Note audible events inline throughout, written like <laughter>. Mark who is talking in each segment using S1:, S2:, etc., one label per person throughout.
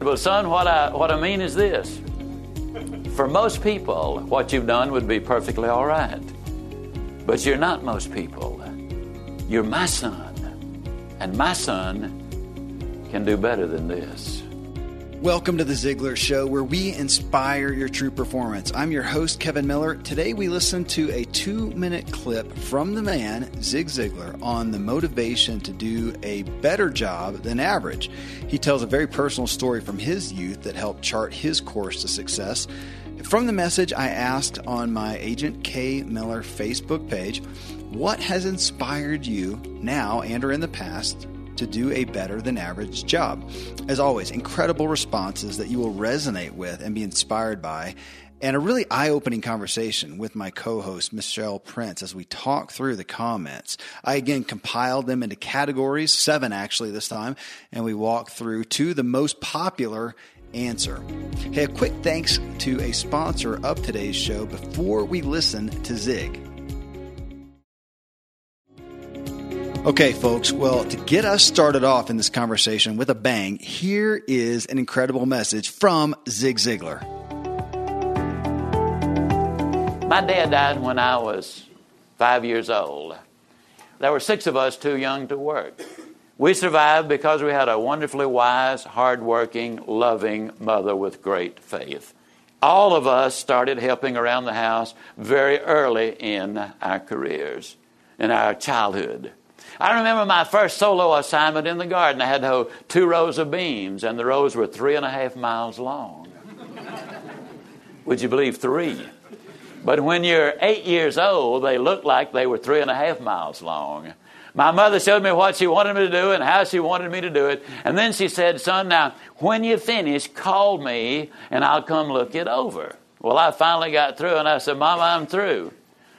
S1: Well, son, what I, what I mean is this. For most people, what you've done would be perfectly all right. But you're not most people. You're my son. And my son can do better than this.
S2: Welcome to the Ziglar Show, where we inspire your true performance. I'm your host, Kevin Miller. Today, we listen to a two minute clip from the man, Zig Ziglar, on the motivation to do a better job than average. He tells a very personal story from his youth that helped chart his course to success. From the message, I asked on my Agent K Miller Facebook page, what has inspired you now and or in the past to do a better than average job. As always, incredible responses that you will resonate with and be inspired by. And a really eye opening conversation with my co host, Michelle Prince, as we talk through the comments. I again compiled them into categories, seven actually this time, and we walk through to the most popular answer. Hey, a quick thanks to a sponsor of today's show before we listen to Zig. Okay, folks. Well, to get us started off in this conversation with a bang, here is an incredible message from Zig Ziglar.
S1: My dad died when I was five years old. There were six of us too young to work. We survived because we had a wonderfully wise, hardworking, loving mother with great faith. All of us started helping around the house very early in our careers, in our childhood. I remember my first solo assignment in the garden. I had to hoe two rows of beams, and the rows were three and a half miles long. Would you believe three? But when you're eight years old, they look like they were three and a half miles long. My mother showed me what she wanted me to do and how she wanted me to do it. And then she said, Son, now, when you finish, call me and I'll come look it over. Well, I finally got through and I said, Mama, I'm through.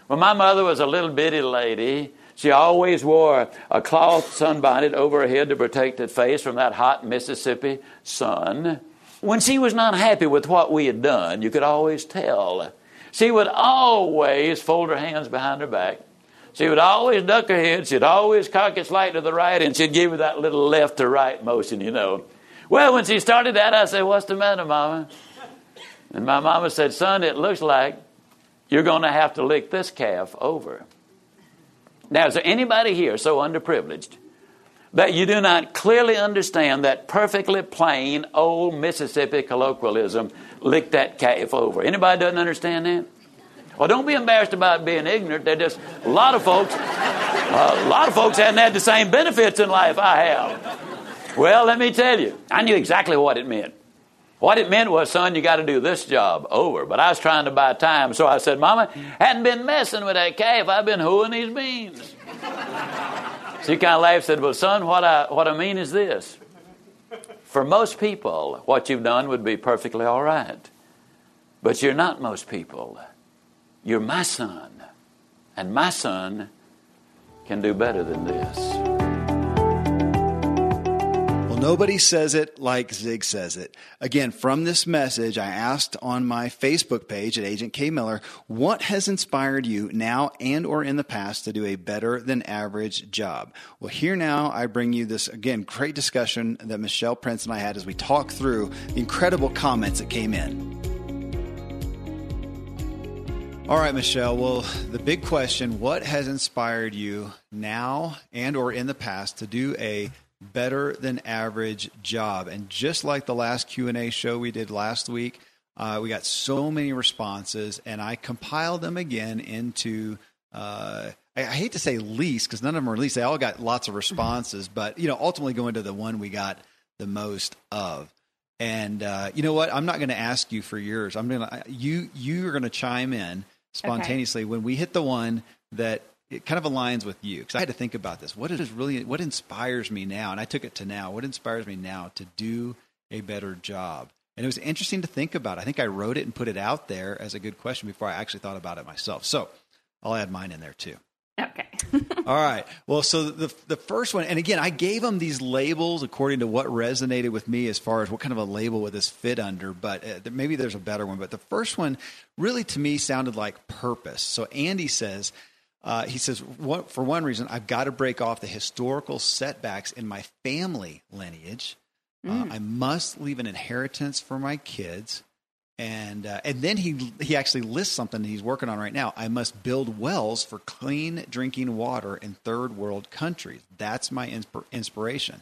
S1: Well, my mother was a little bitty lady she always wore a cloth sunbonnet over her head to protect her face from that hot Mississippi sun. When she was not happy with what we had done, you could always tell. She would always fold her hands behind her back. She would always duck her head. She'd always cock it slightly to the right, and she'd give you that little left to right motion, you know. Well, when she started that, I said, What's the matter, Mama? And my mama said, Son, it looks like you're going to have to lick this calf over. Now, is there anybody here so underprivileged that you do not clearly understand that perfectly plain old Mississippi colloquialism, lick that calf over? Anybody doesn't understand that? Well, don't be embarrassed about being ignorant. They're just a lot of folks. A lot of folks haven't had the same benefits in life I have. Well, let me tell you, I knew exactly what it meant. What it meant was, son, you got to do this job over. But I was trying to buy time, so I said, Mama, hadn't been messing with that calf. I've been hoeing these beans. she kind of laughed, and said, Well, son, what I what I mean is this. For most people, what you've done would be perfectly all right. But you're not most people. You're my son. And my son can do better than this.
S2: Nobody says it like Zig says it. Again, from this message, I asked on my Facebook page at Agent K Miller, what has inspired you now and or in the past to do a better than average job? Well, here now I bring you this again great discussion that Michelle Prince and I had as we talk through the incredible comments that came in. All right, Michelle. Well, the big question, what has inspired you now and or in the past to do a better than average job. And just like the last Q&A show we did last week, uh, we got so many responses, and I compiled them again into. Uh, I, I, hate to say least because none of them are least. They all got lots of responses, but you know, ultimately going to the one we got the most of. And uh, you know what? I'm not going to ask you for yours. I'm going to you. You are going to chime in spontaneously okay. when we hit the one that it kind of aligns with you because I had to think about this. What is really what inspires me now? And I took it to now. What inspires me now to do a better job? And it was interesting to think about. I think I wrote it and put it out there as a good question before I actually thought about it myself. So I'll add mine in there too.
S3: Okay. <laughs> <laughs>
S2: All right. Well, so the the first one, and again, I gave them these labels according to what resonated with me as far as what kind of a label would this fit under. But uh, maybe there's a better one. But the first one really to me sounded like purpose. So Andy says uh, he says, for one reason, I've got to break off the historical setbacks in my family lineage Mm. Uh, I must leave an inheritance for my kids. And, uh, and then he, he actually lists something that he's working on right now. I must build wells for clean drinking water in third world countries. That's my insp- inspiration.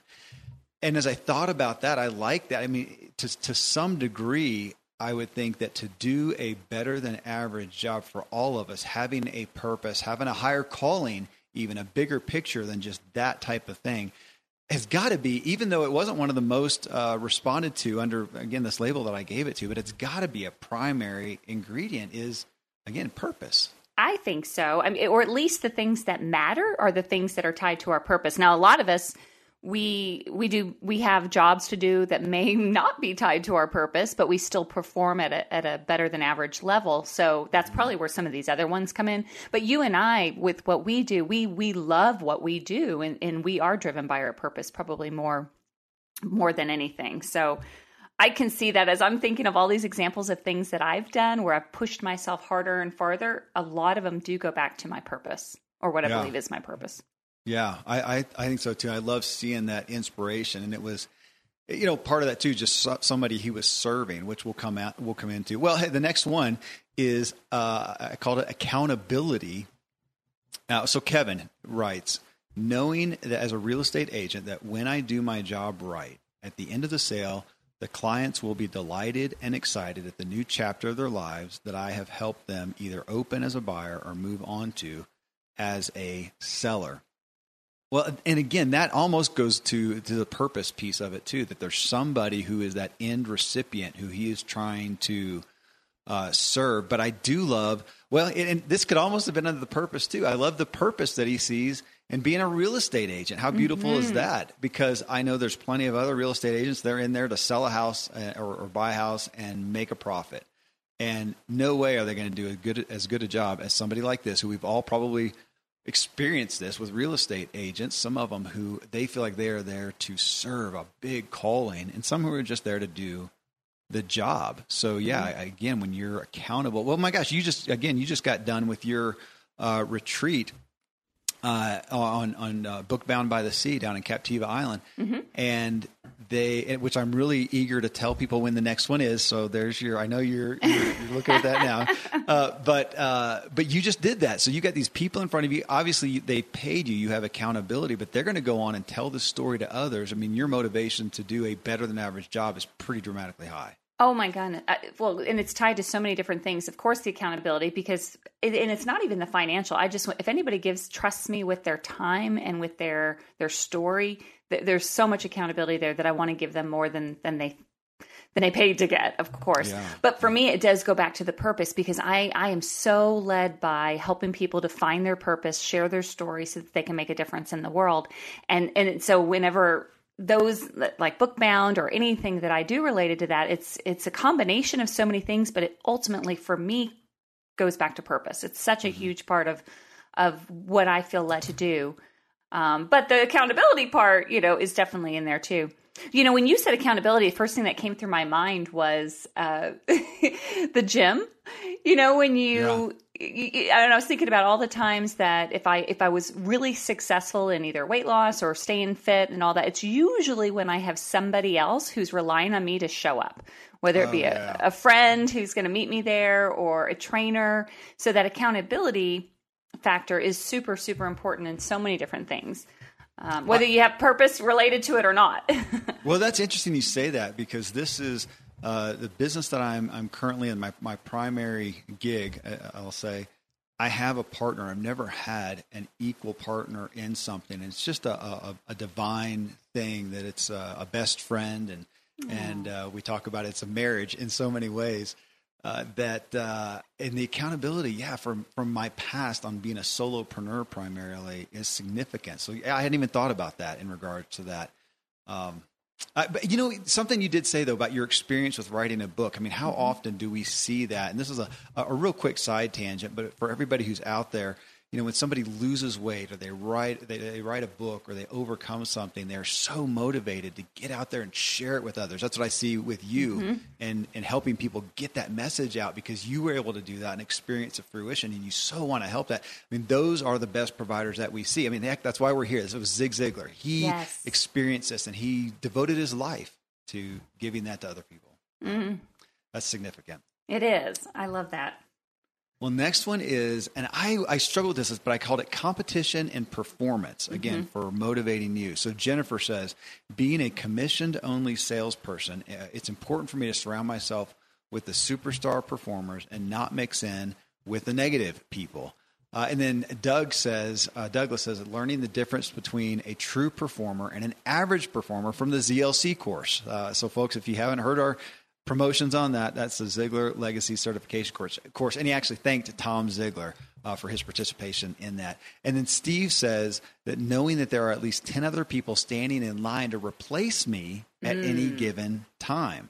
S2: And as I thought about that, I like that. I mean, to, to some degree, I would think that to do a better than average job for all of us, having a purpose, having a higher calling, even a bigger picture than just that type of thing, has got to be, even though it wasn't one of the most uh, responded to under, again, this label that I gave it to, but it's got to be a primary ingredient is, again, purpose.
S3: I think so. I mean, or at least the things that matter are the things that are tied to our purpose. Now, a lot of us, we we do we have jobs to do that may <laughs> not be tied to our purpose but we still perform at a, at a better than average level. So that's probably where some of these other ones come in. But you and i with what we do we we love what we do and, and we are driven by our purpose probably more more than anything. So i can see that as i'm thinking of all these examples of things that i've done where i've pushed myself harder and farther a lot of them do go back to my purpose or what i yeah. believe is my purpose
S2: yeah, I, I, I think so too. I love seeing that inspiration, and it was, you know, part of that too. Just somebody he was serving, which we'll come out, we'll come into. Well, hey, the next one is uh, I called it accountability. Uh, so Kevin writes, knowing that as a real estate agent, that when I do my job right, at the end of the sale, the clients will be delighted and excited at the new chapter of their lives that I have helped them either open as a buyer or move on to as a seller. Well, and again, that almost goes to to the purpose piece of it too. That there's somebody who is that end recipient who he is trying to uh, serve. But I do love well, and this could almost have been under the purpose too. I love the purpose that he sees in being a real estate agent. How beautiful mm-hmm. is that? Because I know there's plenty of other real estate agents. They're in there to sell a house uh, or, or buy a house and make a profit. And no way are they going to do a good as good a job as somebody like this, who we've all probably experienced this with real estate agents, some of them who they feel like they are there to serve a big calling, and some who are just there to do the job. So yeah, mm-hmm. again, when you're accountable, well, my gosh, you just again, you just got done with your uh, retreat uh, on on uh, Bookbound by the Sea down in Captiva Island, mm-hmm. and they, which I'm really eager to tell people when the next one is. So there's your, I know you're, you're, you're looking at that now, <laughs> uh, but uh, but you just did that. So you got these people in front of you. Obviously, they paid you. You have accountability, but they're going to go on and tell the story to others. I mean, your motivation to do a better than average job is pretty dramatically high.
S3: Oh my god! well, and it's tied to so many different things. Of course, the accountability because, it, and it's not even the financial. I just if anybody gives trusts me with their time and with their their story, th- there's so much accountability there that I want to give them more than than they than I paid to get, of course. Yeah. But for me, it does go back to the purpose because I I am so led by helping people to find their purpose, share their story, so that they can make a difference in the world. And and so whenever those like bookbound or anything that I do related to that, it's it's a combination of so many things, but it ultimately for me goes back to purpose. It's such a mm-hmm. huge part of of what I feel led to do. Um, but the accountability part, you know, is definitely in there too. You know, when you said accountability, the first thing that came through my mind was uh, <laughs> the gym. You know, when you, you, I, know, I was thinking about all the times that if I if I was really successful in either weight loss or staying fit and all that, it's usually when I have somebody else who's relying on me to show up, whether it be oh, yeah. a, a friend who's going to meet me there or a trainer. So that accountability factor is super super important in so many different things um, whether you have purpose related to it or not. <laughs>
S2: well, that's interesting you say that because this is uh, the business that I'm, I'm currently in, my, my primary gig, uh, I'll say. I have a partner. I've never had an equal partner in something. It's just a, a, a divine thing that it's a, a best friend, and and uh, we talk about it, it's a marriage in so many ways. Uh, that uh, and the accountability, yeah, from from my past on being a solopreneur primarily is significant. So yeah, I hadn't even thought about that in regards to that. Um, I, but you know something you did say though about your experience with writing a book. I mean, how mm-hmm. often do we see that? And this is a a real quick side tangent, but for everybody who's out there, you know, when somebody loses weight or they write they, they, write a book or they overcome something, they're so motivated to get out there and share it with others. That's what I see with you mm-hmm. and and helping people get that message out because you were able to do that and experience a fruition, and you so want to help that. I mean, those are the best providers that we see. I mean, heck, that's why we're here. This was Zig Ziglar. He yes. experienced this and he devoted his life to giving that to other people.
S3: Mm-hmm.
S2: That's significant.
S3: It is. I love that.
S2: Well, next one is, and I, I struggled with this, but I called it competition and performance, again, mm-hmm. for motivating you. So Jennifer says, being a commissioned only salesperson, uh, it's important for me to surround myself with the superstar performers and not mix in with the negative people. Uh, and then Doug says, uh, Douglas says, learning the difference between a true performer and an average performer from the ZLC course. Uh, so, folks, if you haven't heard our promotions on that. That's the Ziglar Legacy Certification course. course. And he actually thanked Tom Ziglar uh, for his participation in that. And then Steve says that knowing that there are at least 10 other people standing in line to replace me at mm. any given time.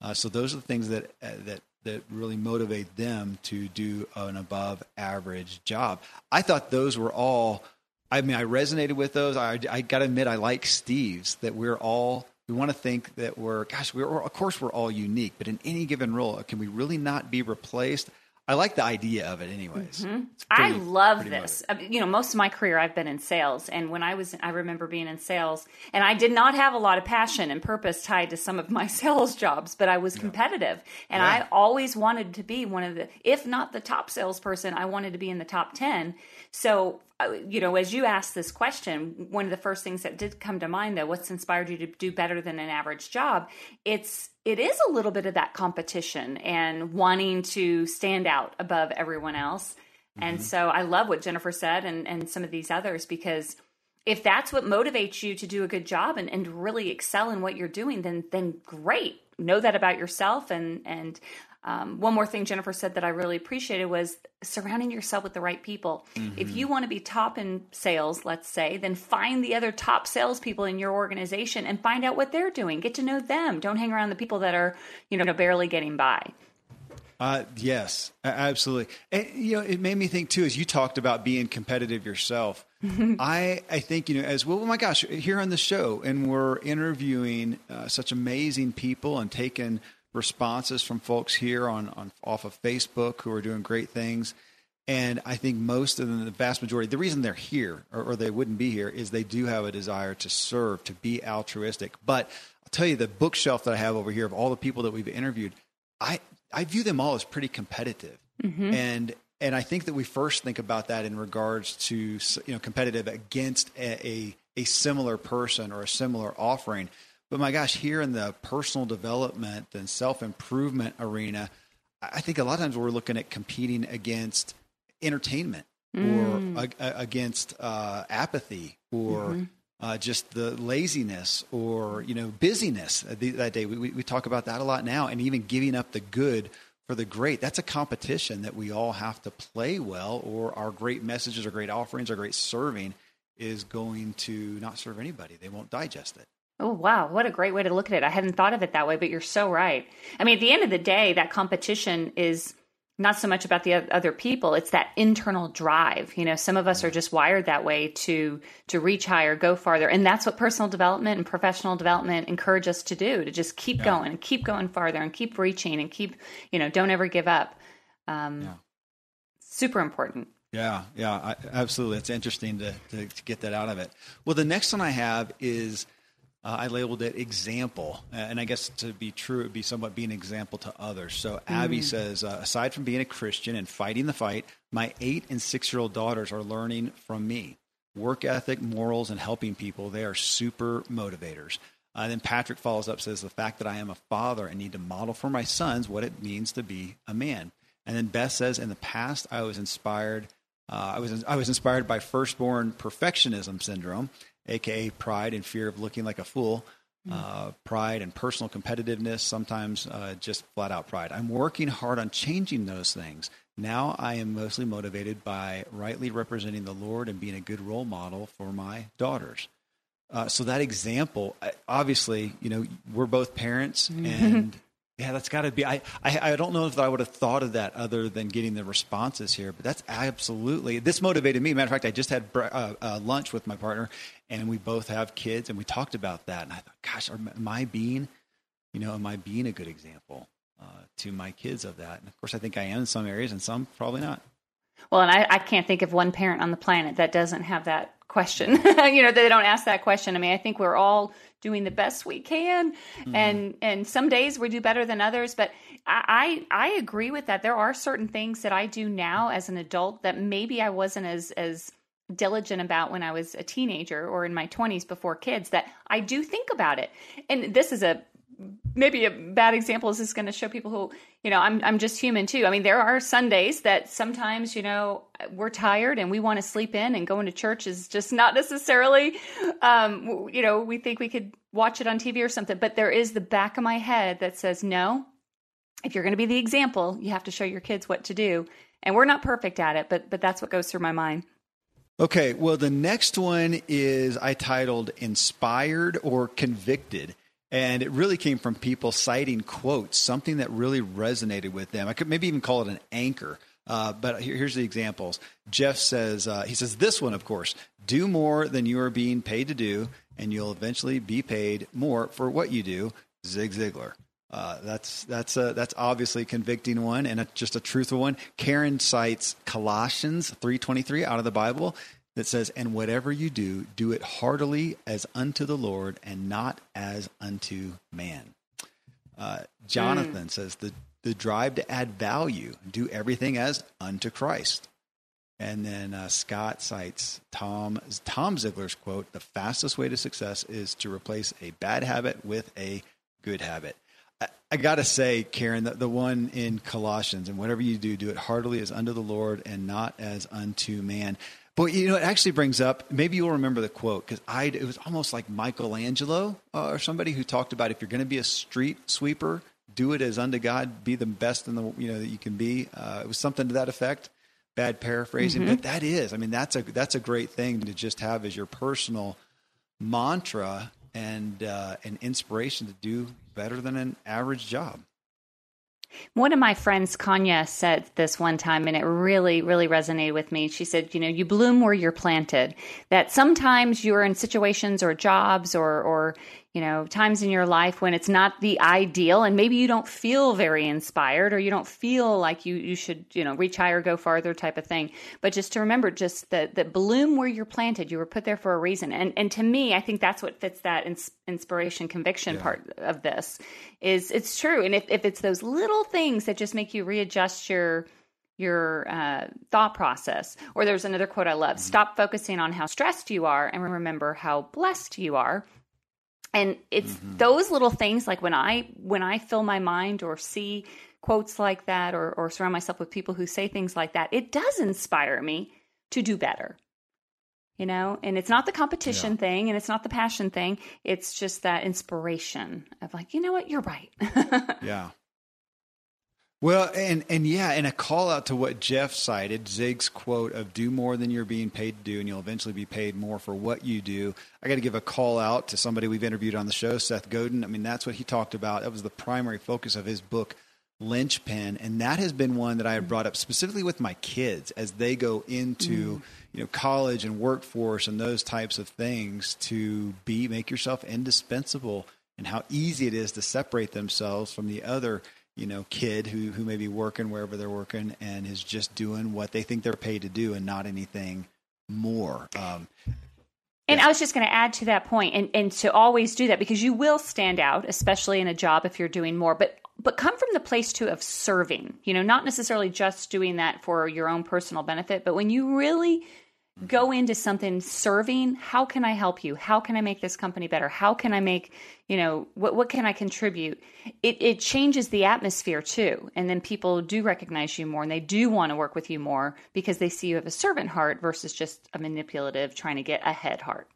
S2: Uh, so those are the things that, uh, that, that really motivate them to do an above average job. I thought those were all, I mean, I resonated with those. I, I got to admit, I like Steve's that we're all we want to think that we're, gosh, we're, of course, we're all unique, but in any given role, can we really not be replaced? I like the idea of it, anyways.
S3: Mm-hmm. Pretty, I love this. You know, most of my career I've been in sales, and when I was, I remember being in sales, and I did not have a lot of passion and purpose tied to some of my <laughs> sales jobs, but I was competitive, and yeah. I always wanted to be one of the, if not the top salesperson, I wanted to be in the top ten. So uh, you know, as you asked this question, one of the first things that did come to mind, though, what's inspired you to do better than an average job? It's it is a little bit of that competition and wanting to stand out above everyone else. Mm-hmm. And so I love what Jennifer said and, and some of these others because if that's what motivates you to do a good job and, and really excel in what you're doing, then then great. Know that about yourself and and um, one more thing Jennifer said that I really appreciated was surrounding yourself with the right people. Mm-hmm. If you want to be top in sales, let's say, then find the other top salespeople in your organization and find out what they're doing. Get to know them. Don't hang around the people that are, you know, barely getting by.
S2: Uh, yes, absolutely. And, you know, it made me think too, as you talked about being competitive yourself. <laughs> I, I think, you know, as well, oh my gosh, here on the show, and we're interviewing uh, such amazing people and taking responses from folks here on, on off of Facebook who are doing great things. And I think most of them, the vast majority, the reason they're here or, or, they wouldn't be here is they do have a desire to serve, to be altruistic. But I'll tell you, the bookshelf that I have over here of all the people that we've interviewed, I, I view them all as pretty competitive. Mm-hmm. And and I think that we first think about that in regards to you know competitive against a, a, a similar person or a similar offering. But my gosh, here in the personal development and self improvement arena, I think a lot of times we're looking at competing against entertainment mm. or against uh, apathy or mm-hmm. uh, just the laziness or you know busyness that day. We, we talk about that a lot now, and even giving up the good for the great. That's a competition that we all have to play well, or our great messages, our great offerings, our great serving is going to not serve anybody. They won't digest it.
S3: Oh, wow. What a great way to look at it. I hadn't thought of it that way, but you're so right. I mean, at the end of the day, that competition is not so much about the other people it's that internal drive you know some of us are just wired that way to to reach higher go farther and that's what personal development and professional development encourage us to do to just keep yeah. going and keep going farther and keep reaching and keep you know don't ever give up um, yeah. super important
S2: yeah yeah I, absolutely it's interesting to, to, to get that out of it well the next one i have is uh, I labeled it example. And I guess to be true, it would be somewhat be an example to others. So Abby mm. says, uh, aside from being a Christian and fighting the fight, my eight and six year old daughters are learning from me. Work ethic, morals, and helping people, they are super motivators. Uh, then Patrick follows up, says, the fact that I am a father and need to model for my sons what it means to be a man. And then Beth says, in the past, I was inspired. Uh, I was I was inspired by firstborn perfectionism syndrome aka pride and fear of looking like a fool, mm. uh, pride and personal competitiveness, sometimes uh, just flat out pride. I'm working hard on changing those things. Now I am mostly motivated by rightly representing the Lord and being a good role model for my daughters. Uh, so that example, obviously, you know, we're both parents, mm-hmm. and yeah, that's got to be. I, I, I don't know if I would have thought of that other than getting the responses here, but that's absolutely this motivated me. Matter of fact, I just had uh, uh, lunch with my partner, and we both have kids, and we talked about that. And I thought, gosh, am I being, you know, am I being a good example uh, to my kids of that? And of course, I think I am in some areas, and some probably not.
S3: Well, and I, I can't think of one parent on the planet that doesn't have that question. <laughs> you know, they don't ask that question. I mean, I think we're all doing the best we can, mm-hmm. and and some days we do better than others. But I, I I agree with that. There are certain things that I do now as an adult that maybe I wasn't as as diligent about when I was a teenager or in my 20s before kids that I do think about it. And this is a maybe a bad example is this going to show people who you know I'm I'm just human too. I mean there are Sundays that sometimes you know we're tired and we want to sleep in and going to church is just not necessarily um, you know we think we could watch it on TV or something. But there is the back of my head that says no. If you're going to be the example, you have to show your kids what to do. And we're not perfect at it, but but that's what goes through my mind.
S2: Okay, well the next one is I titled inspired or convicted. And it really came from people citing quotes, something that really resonated with them. I could maybe even call it an anchor. Uh, but here, here's the examples. Jeff says, uh, he says, this one, of course, do more than you are being paid to do, and you'll eventually be paid more for what you do. Zig Ziglar. Uh, that's that's a, that's obviously a convicting one and a, just a truthful one. Karen cites Colossians three twenty three out of the Bible that says, And whatever you do, do it heartily as unto the Lord and not as unto man. Uh, Jonathan mm. says, the, the drive to add value, do everything as unto Christ. And then uh, Scott cites Tom Tom Ziglar's quote: "The fastest way to success is to replace a bad habit with a good habit." I, I got to say, Karen, the, the one in Colossians, and whatever you do, do it heartily as unto the Lord and not as unto man. But you know, it actually brings up. Maybe you'll remember the quote because I. It was almost like Michelangelo uh, or somebody who talked about if you're going to be a street sweeper, do it as unto God. Be the best in the you know that you can be. Uh, it was something to that effect. Bad paraphrasing, mm-hmm. but that is. I mean, that's a that's a great thing to just have as your personal mantra and uh, an inspiration to do better than an average job.
S3: One of my friends, Kanya, said this one time, and it really, really resonated with me. She said, You know, you bloom where you're planted. That sometimes you're in situations or jobs or, or you know, times in your life when it's not the ideal and maybe you don't feel very inspired or you don't feel like you, you should, you know, reach higher, go farther type of thing. But just to remember just that, that bloom where you're planted, you were put there for a reason. And, and to me, I think that's what fits that ins- inspiration conviction yeah. part of this is it's true. And if, if it's those little things that just make you readjust your, your uh, thought process. Or there's another quote I love mm-hmm. stop focusing on how stressed you are and remember how blessed you are and it's mm-hmm. those little things like when i when i fill my mind or see quotes like that or, or surround myself with people who say things like that it does inspire me to do better you know? And it's not the competition yeah. thing and it's not the passion thing. It's just that inspiration of like you know what? You're right. <laughs>
S2: Yeah well, and and yeah, and a call out to what Jeff cited, Zig's quote of "Do more than you're being paid to do, and you'll eventually be paid more for what you do." I got to give a call out to somebody we've interviewed on the show, Seth Godin. I mean, that's what he talked about. That was the primary focus of his book, Linchpin, and that has been one that I have brought up specifically with my kids as they go into mm. you know college and workforce and those types of things to be make yourself indispensable and how easy it is to separate themselves from the other you know kid who who may be working wherever they're working and is just doing what they think they're paid to do and not anything more. Um,
S3: and I was just going to add to that point, and, and to always do that because you will stand out, especially in a job if you're doing more. But but come from the place too of serving. You know, not necessarily just doing that for your own personal benefit, but when you really go into something serving how can i help you? How can i make this company better? How can i make you know what, what can i contribute? It, it changes the atmosphere too. And then people do recognize you more and they do want to work with you more because they see you have a servant heart versus just a manipulative trying to get ahead heart.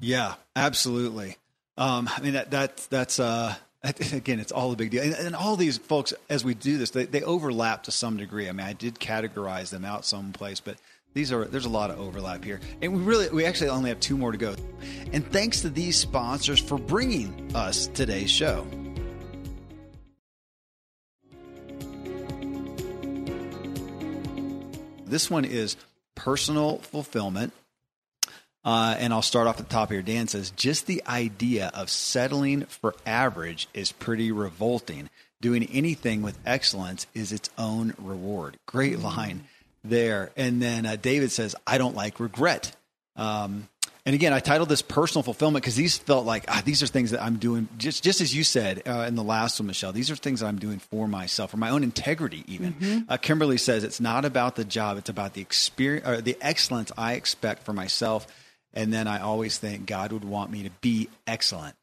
S2: Yeah absolutely. Um, i mean that, that that's uh <laughs> again, it's all a big deal. And, and, all these folks, as we do this, they, they overlap to some degree. I mean, I did categorize them out someplace, but these are there's a lot of overlap here, and we really we actually only have two more to go. And thanks to these sponsors for bringing us today's show. This one is personal fulfillment. Uh, and I'll start off at the top here. Dan says, just the idea of settling for average is pretty revolting. Doing anything with excellence is its own reward. Great line. There. And then uh, David says, I don't like regret. Um, and again, I titled this personal fulfillment because these felt like ah, these are things that I'm doing just just as you said uh, in the last one, Michelle. These are things that I'm doing for myself, for my own integrity. Even mm-hmm. uh, Kimberly says it's not about the job; it's about the experience, or the excellence I expect for myself. And then I always think God would want me to be excellent.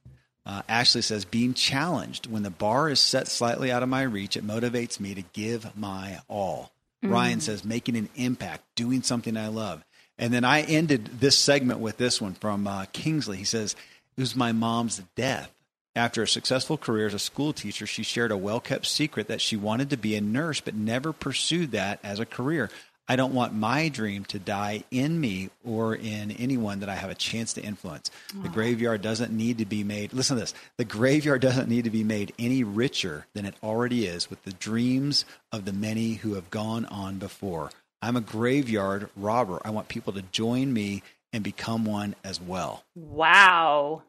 S2: Uh, Ashley says, being challenged when the bar is set slightly out of my reach, it motivates me to give my all. Mm-hmm. Ryan says, making an impact, doing something I love. And then I ended this segment with this one from uh, Kingsley. He says, It was my mom's death. After a successful career as a school teacher, she shared a well kept secret that she wanted to be a nurse, but never pursued that as a career. I don't want my dream to die in me or in anyone that I have a chance to influence. The graveyard doesn't need to be made, listen to this, the graveyard doesn't need to be made any richer than it already is with the dreams of the many who have gone on before. I'm a graveyard robber. I want people to join me and become one as well.
S3: Wow.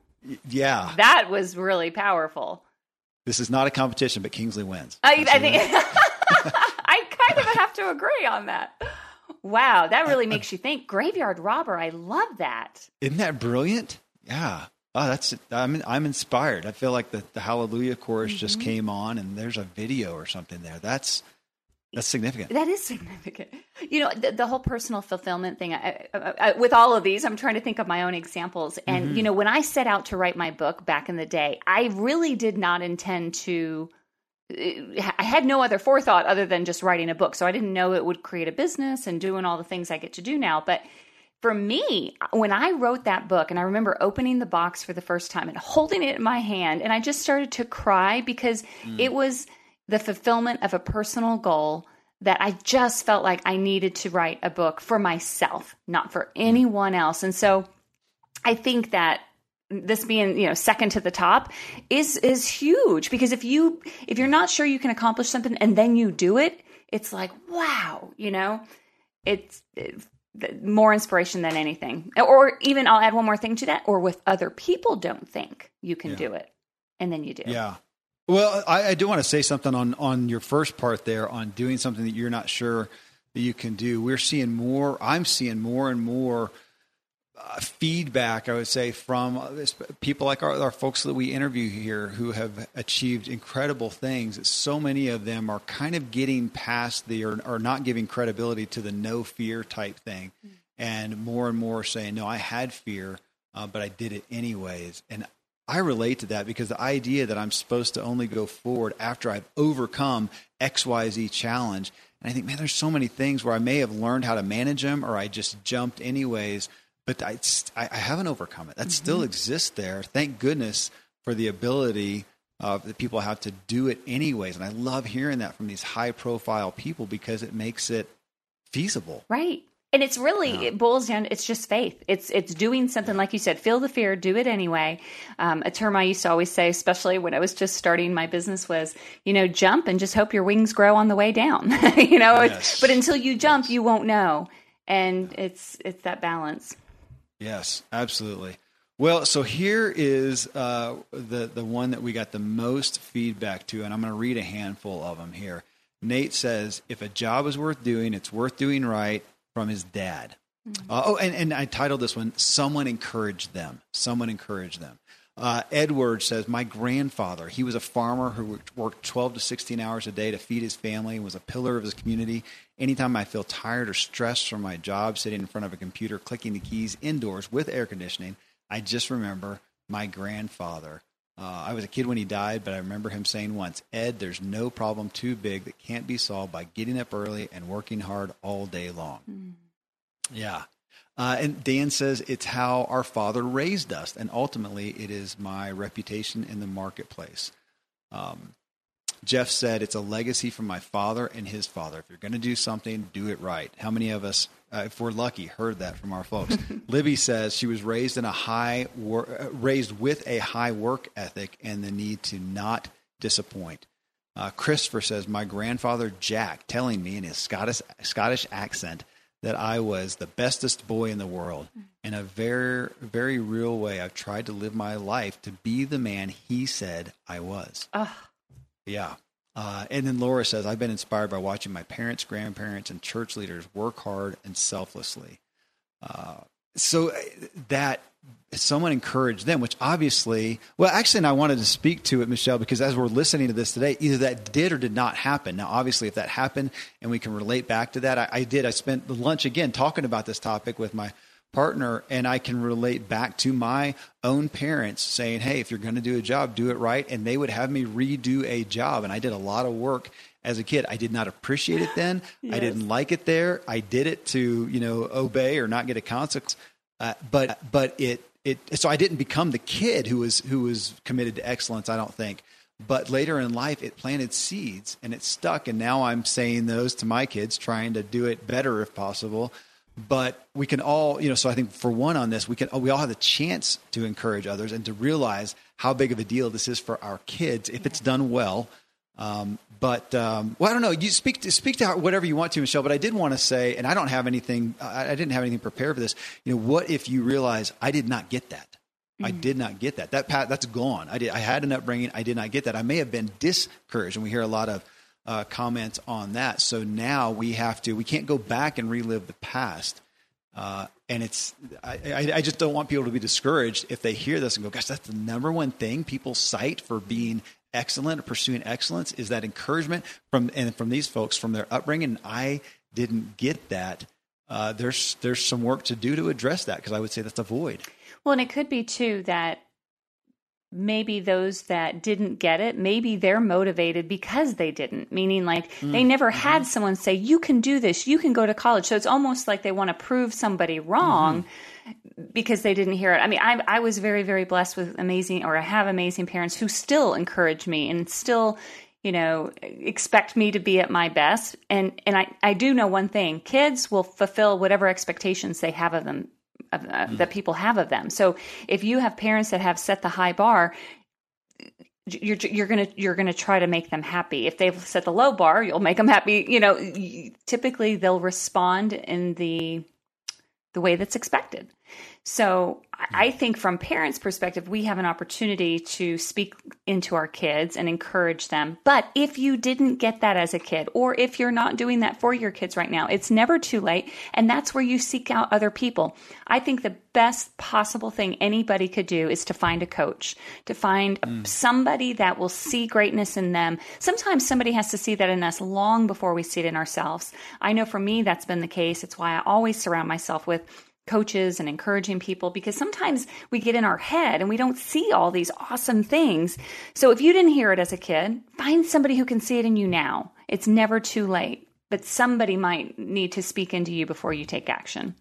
S2: Yeah.
S3: That was really powerful.
S2: This is not a competition, but Kingsley wins.
S3: I, I think <laughs> <laughs> Have to agree on that. Wow, that really makes you think. Graveyard robber, I love that.
S2: Isn't that brilliant? Yeah. Oh, that's I'm I'm inspired. I feel like the, the Hallelujah chorus mm-hmm. just came on, and there's a video or something there. That's that's significant.
S3: That is significant. You know, the, the whole personal fulfillment thing. I, I, I, with all of these, I'm trying to think of my own examples. And mm-hmm. you know, when I set out to write my book back in the day, I really did not intend to. I had no other forethought other than just writing a book. So I didn't know it would create a business and doing all the things I get to do now. But for me, when I wrote that book, and I remember opening the box for the first time and holding it in my hand, and I just started to cry because mm. it was the fulfillment of a personal goal that I just felt like I needed to write a book for myself, not for anyone else. And so I think that this being you know second to the top is is huge because if you if you're not sure you can accomplish something and then you do it it's like wow you know it's, more inspiration than anything or even i'll add one more thing to that or with other people don't think you can yeah. do it and then you do
S2: yeah well, I, I do want to say something on on your first part there on doing something that you're not sure that you can do. We're seeing more. I'm seeing more and more uh, feedback. I would say from people like our, our folks that we interview here who have achieved incredible things. So many of them are kind of getting past the or, or not giving credibility to the no fear type thing, mm-hmm. and more and more saying, "No, I had fear." Uh, but I did it anyways. And I relate to that because the idea that I'm supposed to only go forward after I've overcome XYZ challenge. And I think, man, there's so many things where I may have learned how to manage them or I just jumped anyways, but I, I haven't overcome it. That mm-hmm. still exists there. Thank goodness for the ability uh, that people have to do it anyways. And I love hearing that from these high profile people because it makes it feasible.
S3: Right. And it's really yeah. it boils down. It's just faith. It's it's doing something like you said. Feel the fear, do it anyway. Um, a term I used to always say, especially when I was just starting my business, was you know jump and just hope your wings grow on the way down. <laughs> you know, yes. but until you jump, you won't know. And it's it's that balance.
S2: Yes, absolutely. Well, so here is uh, the the one that we got the most feedback to, and I'm going to read a handful of them here. Nate says, "If a job is worth doing, it's worth doing right from his dad. Mm-hmm. Uh, oh, and, and I titled this one, Someone Encouraged Them. Someone Encouraged Them. Uh, Edward says, My grandfather, he was a farmer who worked 12 to 16 hours a day to feed his family and was a pillar of his community. Anytime I feel tired or stressed from my job, sitting in front of a computer, clicking the keys indoors with air conditioning, I just remember my grandfather. Uh, I was a kid when he died, but I remember him saying once, Ed, there's no problem too big that can't be solved by getting up early and working hard all day long. Mm. Yeah. Uh, and Dan says it's how our father raised us, and ultimately it is my reputation in the marketplace. Um, Jeff said it's a legacy from my father and his father. If you're going to do something, do it right. How many of us, uh, if we're lucky, heard that from our folks? <laughs> Libby says she was raised in a high, wor- uh, raised with a high work ethic and the need to not disappoint. Uh, Christopher says my grandfather Jack telling me in his Scottish Scottish accent that I was the bestest boy in the world. In a very, very real way, I've tried to live my life to be the man he said I was.
S3: Oh.
S2: Yeah. Uh, and then Laura says, I've been inspired by watching my parents, grandparents, and church leaders work hard and selflessly. Uh, so uh, that someone encouraged them, which obviously, well, actually, and I wanted to speak to it, Michelle, because as we're listening to this today, either that did or did not happen. Now, obviously, if that happened and we can relate back to that, I, I did. I spent the lunch again talking about this topic with my partner and I can relate back to my own parents saying, Hey, if you're going to do a job, do it right. And they would have me redo a job. And I did a lot of work as a kid. I did not appreciate it then. <laughs> yes. I didn't like it there. I did it to, you know, obey or not get a consequence. Uh, but, but it, it, so I didn't become the kid who was, who was committed to excellence. I don't think. But later in life, it planted seeds and it stuck. And now I'm saying those to my kids, trying to do it better if possible but we can all you know so i think for one on this we can we all have the chance to encourage others and to realize how big of a deal this is for our kids if it's done well um, but um, well i don't know you speak to speak to whatever you want to michelle but i did want to say and i don't have anything I, I, didn't have anything prepared for this you know what if you realize i did not get that mm-hmm. I did not get that. That pat that's gone. I did. I had an upbringing. I did not get that. I may have been discouraged, and we hear a lot of uh, comments on that. So now we have to, we can't go back and relive the past. Uh, and it's, I, I, just don't want people to be discouraged if they hear this and go, gosh, that's the number one thing people cite for being excellent or pursuing excellence is that encouragement from, and from these folks from their upbringing. I didn't get that. Uh, there's, there's some work to do to address that because I would say that's a void.
S3: Well, and it could be too that maybe those that didn't get it, maybe they're motivated because they didn't, meaning like mm. they never mm-hmm. had someone say, you can do this, you can go to college. So it's almost like they want to prove somebody wrong mm-hmm. Because they didn't hear it. I mean, I, I was very, very blessed with amazing, or I have amazing parents who still encourage me and still, you know, expect me to be at my best. And, and I, I do know one thing kids will fulfill whatever expectations they have of them of, uh, mm. that people have of them. So if you have parents that have set the high bar, you're you're gonna you're gonna try to make them happy. If they've set the low bar, you'll make them happy. You know, typically they'll respond in the the way that's expected. So I think from parents' perspective, we have an opportunity to speak into our kids and encourage them. But if you didn't get that as a kid, or if you're not doing that for your kids right now, it's never too late. And that's where you seek out other people. I think the best possible thing anybody could do is to find a coach, to find mm. somebody that will see greatness in them. Sometimes somebody has to see that in us long before we see it in ourselves. I know for me, that's been the case. It's why I always surround myself with coaches and encouraging people because sometimes we get in our head and we don't see all these awesome things. So if you didn't hear it as a kid, find somebody who can see it in you now. It's never too late, but somebody might need to speak into you before you take action.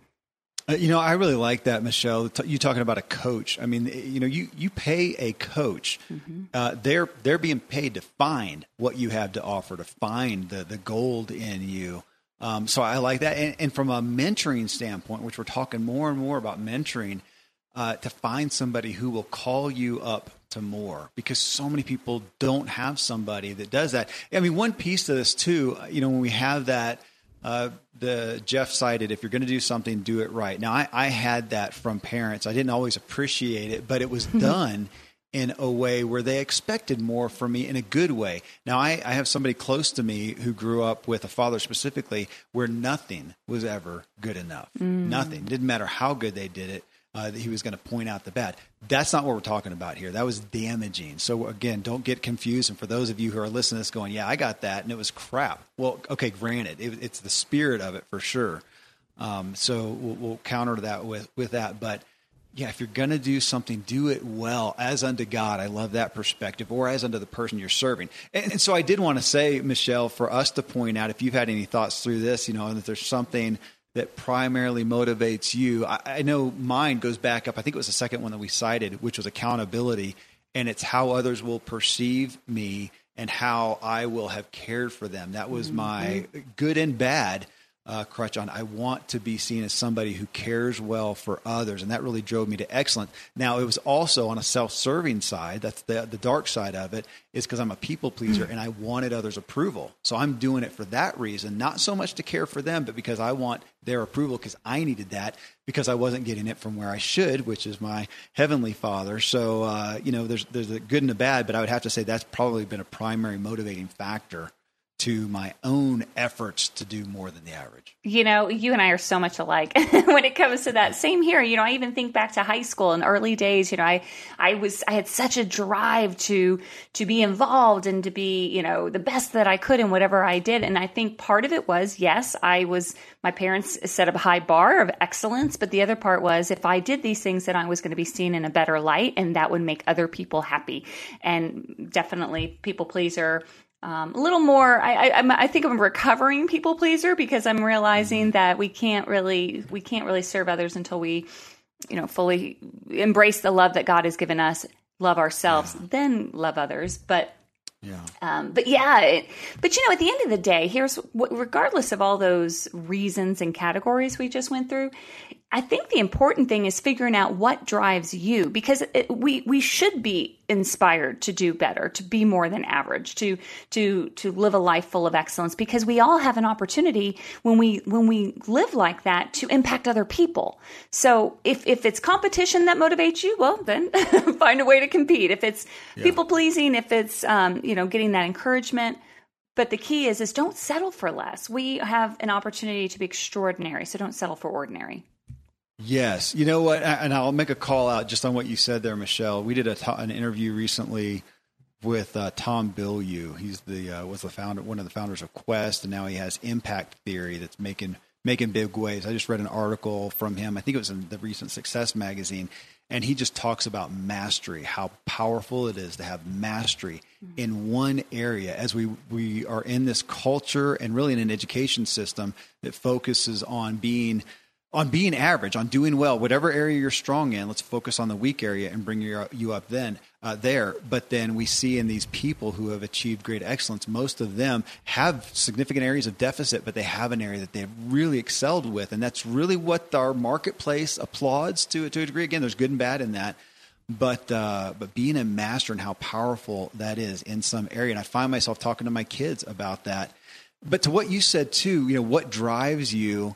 S2: Uh, you know, I really like that, Michelle. You talking about a coach? I mean, you know, you you pay a coach. Mm-hmm. Uh, they're they're being paid to find what you have to offer, to find the the gold in you. Um, so I like that. And, and, from a mentoring standpoint, which we're talking more and more about mentoring, uh, to find somebody who will call you up to more because so many people don't have somebody that does that. I mean, one piece to this too, you know, when we have that, uh, the Jeff cited, if you're going to do something, do it right. Now, I, I had that from parents. I didn't always appreciate it, but it was <laughs> done in a way where they expected more from me in a good way. Now, I, I, have somebody close to me who grew up with a father specifically where nothing was ever good enough. Mm. Nothing. It didn't matter how good they did it. Uh, he was going to point out the bad. That's not what we're talking about here. That was damaging. So again, don't get confused. And for those of you who are listening to this, going, "Yeah, I got that," and it was crap. Well, okay, granted, it, it's the spirit of it for sure. Um, so we'll, we'll counter that with with that, but yeah, if you're going to do something, do it well as unto God. I love that perspective, or as unto the person you're serving. And, and, so I did want to say, Michelle, for us to point out, if you've had any thoughts through this, you know, and that there's something that primarily motivates you. I, I know mine goes back up. I think it was the second one that we cited, which was accountability. And it's how others will perceive me and how I will have cared for them. That was mm-hmm. my good and bad uh, crutch on. I want to be seen as somebody who cares well for others, and that really drove me to excellence. Now, it was also on a self-serving side. That's the the dark side of it. Is because I'm a people pleaser and I wanted others' approval. So I'm doing it for that reason, not so much to care for them, but because I want their approval because I needed that because I wasn't getting it from where I should, which is my heavenly Father. So uh, you know, there's there's a good and a bad, but I would have to say that's probably been a primary motivating factor to my own efforts to do more than the average.
S3: You know, you and I are so much alike <laughs> when it comes to that. Same here. You know, I even think back to high school and early days, you know, I I was I had such a drive to to be involved and to be, you know, the best that I could in whatever I did. And I think part of it was, yes, I was my parents set up a high bar of excellence, but the other part was if I did these things then I was going to be seen in a better light and that would make other people happy. And definitely people pleaser um, a little more. I, I, I think I'm a recovering people pleaser because I'm realizing mm-hmm. that we can't really we can't really serve others until we, you know, fully embrace the love that God has given us, love ourselves, yeah. then love others. But yeah. Um, but yeah, it, but you know, at the end of the day, here's what, regardless of all those reasons and categories we just went through, I think the important thing is figuring out what drives you because it, we we should be inspired to do better, to be more than average, to to to live a life full of excellence because we all have an opportunity when we when we live like that to impact other people. So if if it's competition that motivates you, well then <laughs> find a way to compete. If it's yeah. people pleasing, if it's um, you know getting that encouragement, but the key is is don't settle for less. We have an opportunity to be extraordinary, so don't settle for ordinary.
S2: Yes, you know what, and I'll make a call out just on what you said there, Michelle. We did a, an interview recently with uh, Tom Bilyeu. He's the uh, was the founder, one of the founders of Quest, and now he has Impact Theory that's making making big waves. I just read an article from him. I think it was in the recent Success magazine, and he just talks about mastery, how powerful it is to have mastery mm-hmm. in one area. As we we are in this culture and really in an education system that focuses on being on being average, on doing well, whatever area you're strong in. Let's focus on the weak area and bring you, you up then uh, there. But then we see in these people who have achieved great excellence, most of them have significant areas of deficit, but they have an area that they've really excelled with, and that's really what our marketplace applauds to to a degree. Again, there's good and bad in that. But uh, but being a master and how powerful that is in some area, and I find myself talking to my kids about that. But to what you said too, you know, what drives you?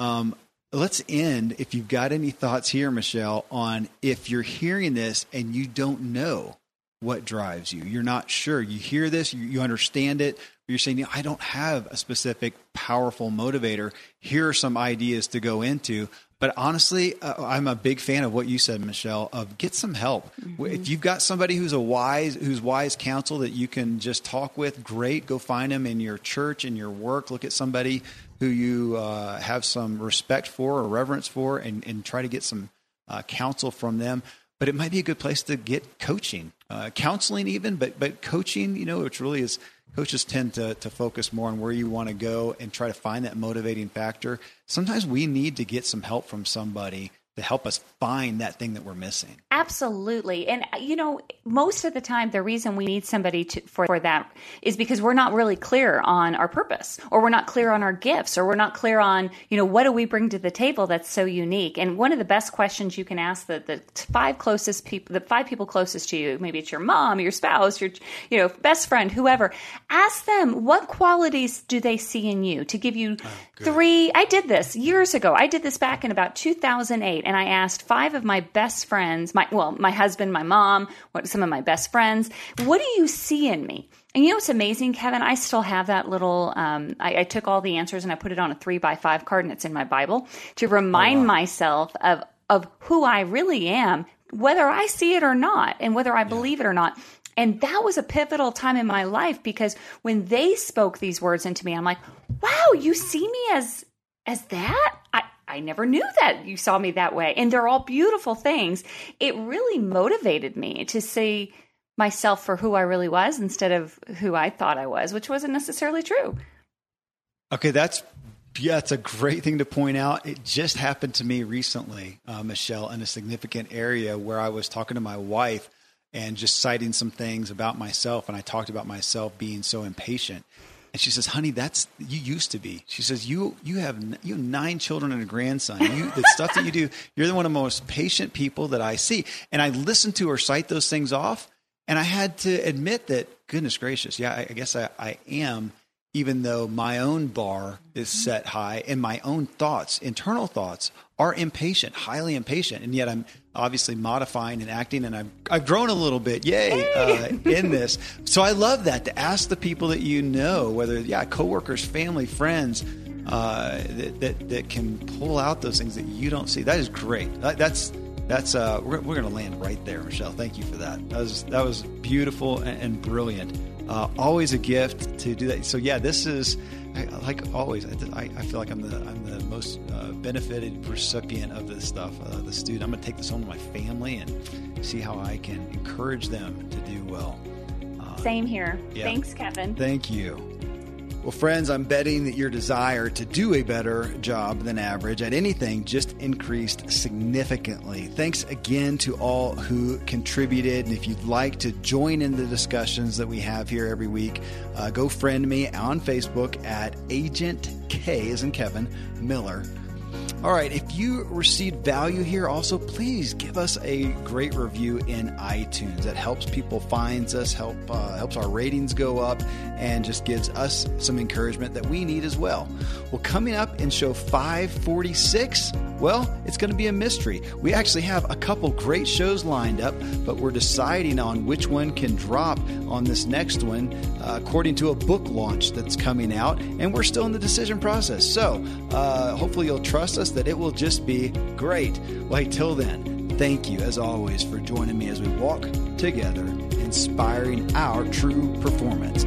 S2: Um, let's end if you've got any thoughts here michelle on if you're hearing this and you don't know what drives you. You're not sure. You hear this you, you understand it but you're saying i don't have a specific powerful motivator. Here are some ideas to go into. But honestly uh, i'm a big fan of what you said michelle of get some help. Mm-hmm. if you've got somebody who's a wise who's wise counsel that you can just talk with great. Go find them in your church in your work. Look at somebody who you uh, have some respect for or reverence for and, and try to get some uh, counsel from them. But it might be a good place to get coaching, uh, counseling even, but, but coaching, you know, which really is coaches tend to, to focus more on where you want to go and try to find that motivating factor. Sometimes we need to get some help from somebody to help us find that thing that we're missing.
S3: Absolutely. And uh, you know, most of the time the reason we need somebody to, for, for that is because we're not really clear on our purpose or we're not clear on our gifts or we're not clear on, you know, what do we bring to the table that's so unique. And one of the best questions you can ask the, the five closest people, the five people closest to you, maybe it's your mom, your spouse, your, you know, best friend, whoever, ask them what qualities do they see in you to give you oh, three. I did this years ago. I did this back in about 2008 and I asked five of my best friends, my well, my husband, my mom, what some of my best friends, what do you see in me? And you know what's amazing, Kevin? I still have that little. Um, I, I, took all the answers and I put it on a three by five card, and it's in my Bible to remind oh, wow. myself of of who I really am, whether I see it or not, and whether I believe it or not. And that was a pivotal time in my life because when they spoke these words into me, I'm like, "Wow, you see me as as that?" I I never knew that you saw me that way. And they're all beautiful things. It really motivated me to see myself for who I really was instead of who I thought I was, which wasn't necessarily true.
S2: Okay, that's yeah, it's a great thing to point out. It just happened to me recently, uh, Michelle, in a significant area where I was talking to my wife and just citing some things about myself, and I talked about myself being so impatient. And she says, "Honey, that's you used to be." She says, "You you have you have nine children and a grandson. You, the stuff that you do, you're the one of the most patient people that I see." And I listened to her cite those things off, and I had to admit that, goodness gracious, yeah, I, I guess I, I am even though my own bar is mm-hmm. set high and my own thoughts, internal thoughts, are impatient, highly impatient. And yet I'm obviously modifying and acting, and I've, I've grown a little bit, yay, uh, in this. So I love that to ask the people that you know, whether, yeah, coworkers, family, friends, uh, that, that, that, can pull out those things that you don't see. That is great. That, that's that's uh, we're, we're going to land right there, Michelle. Thank you for that. That was that was beautiful and, and brilliant. Uh, always a gift to do that. So yeah, this is like always. I, I feel like I'm the I'm the most uh, benefited recipient of this stuff. Uh, the student. I'm going to take this home to my family and see how I can encourage them to do well.
S3: Uh, Same here. Yeah. Thanks, Kevin.
S2: Thank you. Well, friends, I'm betting that your desire to do a better job than average at anything just increased significantly. Thanks again to all who contributed. And if you'd like to join in the discussions that we have here every week, uh, go friend me on Facebook at Agent K, as in Kevin Miller. All right, if you received value here, also please give us a great review in iTunes. That helps people find us, help uh, helps our ratings go up, and just gives us some encouragement that we need as well. Well, coming up in show 546, well, it's going to be a mystery. We actually have a couple great shows lined up, but we're deciding on which one can drop on this next one uh, according to a book launch that's coming out, and we're still in the decision process. So, uh, hopefully, you'll trust us that it will just be great. Well, till then, thank you as always for joining me as we walk together, inspiring our true performance.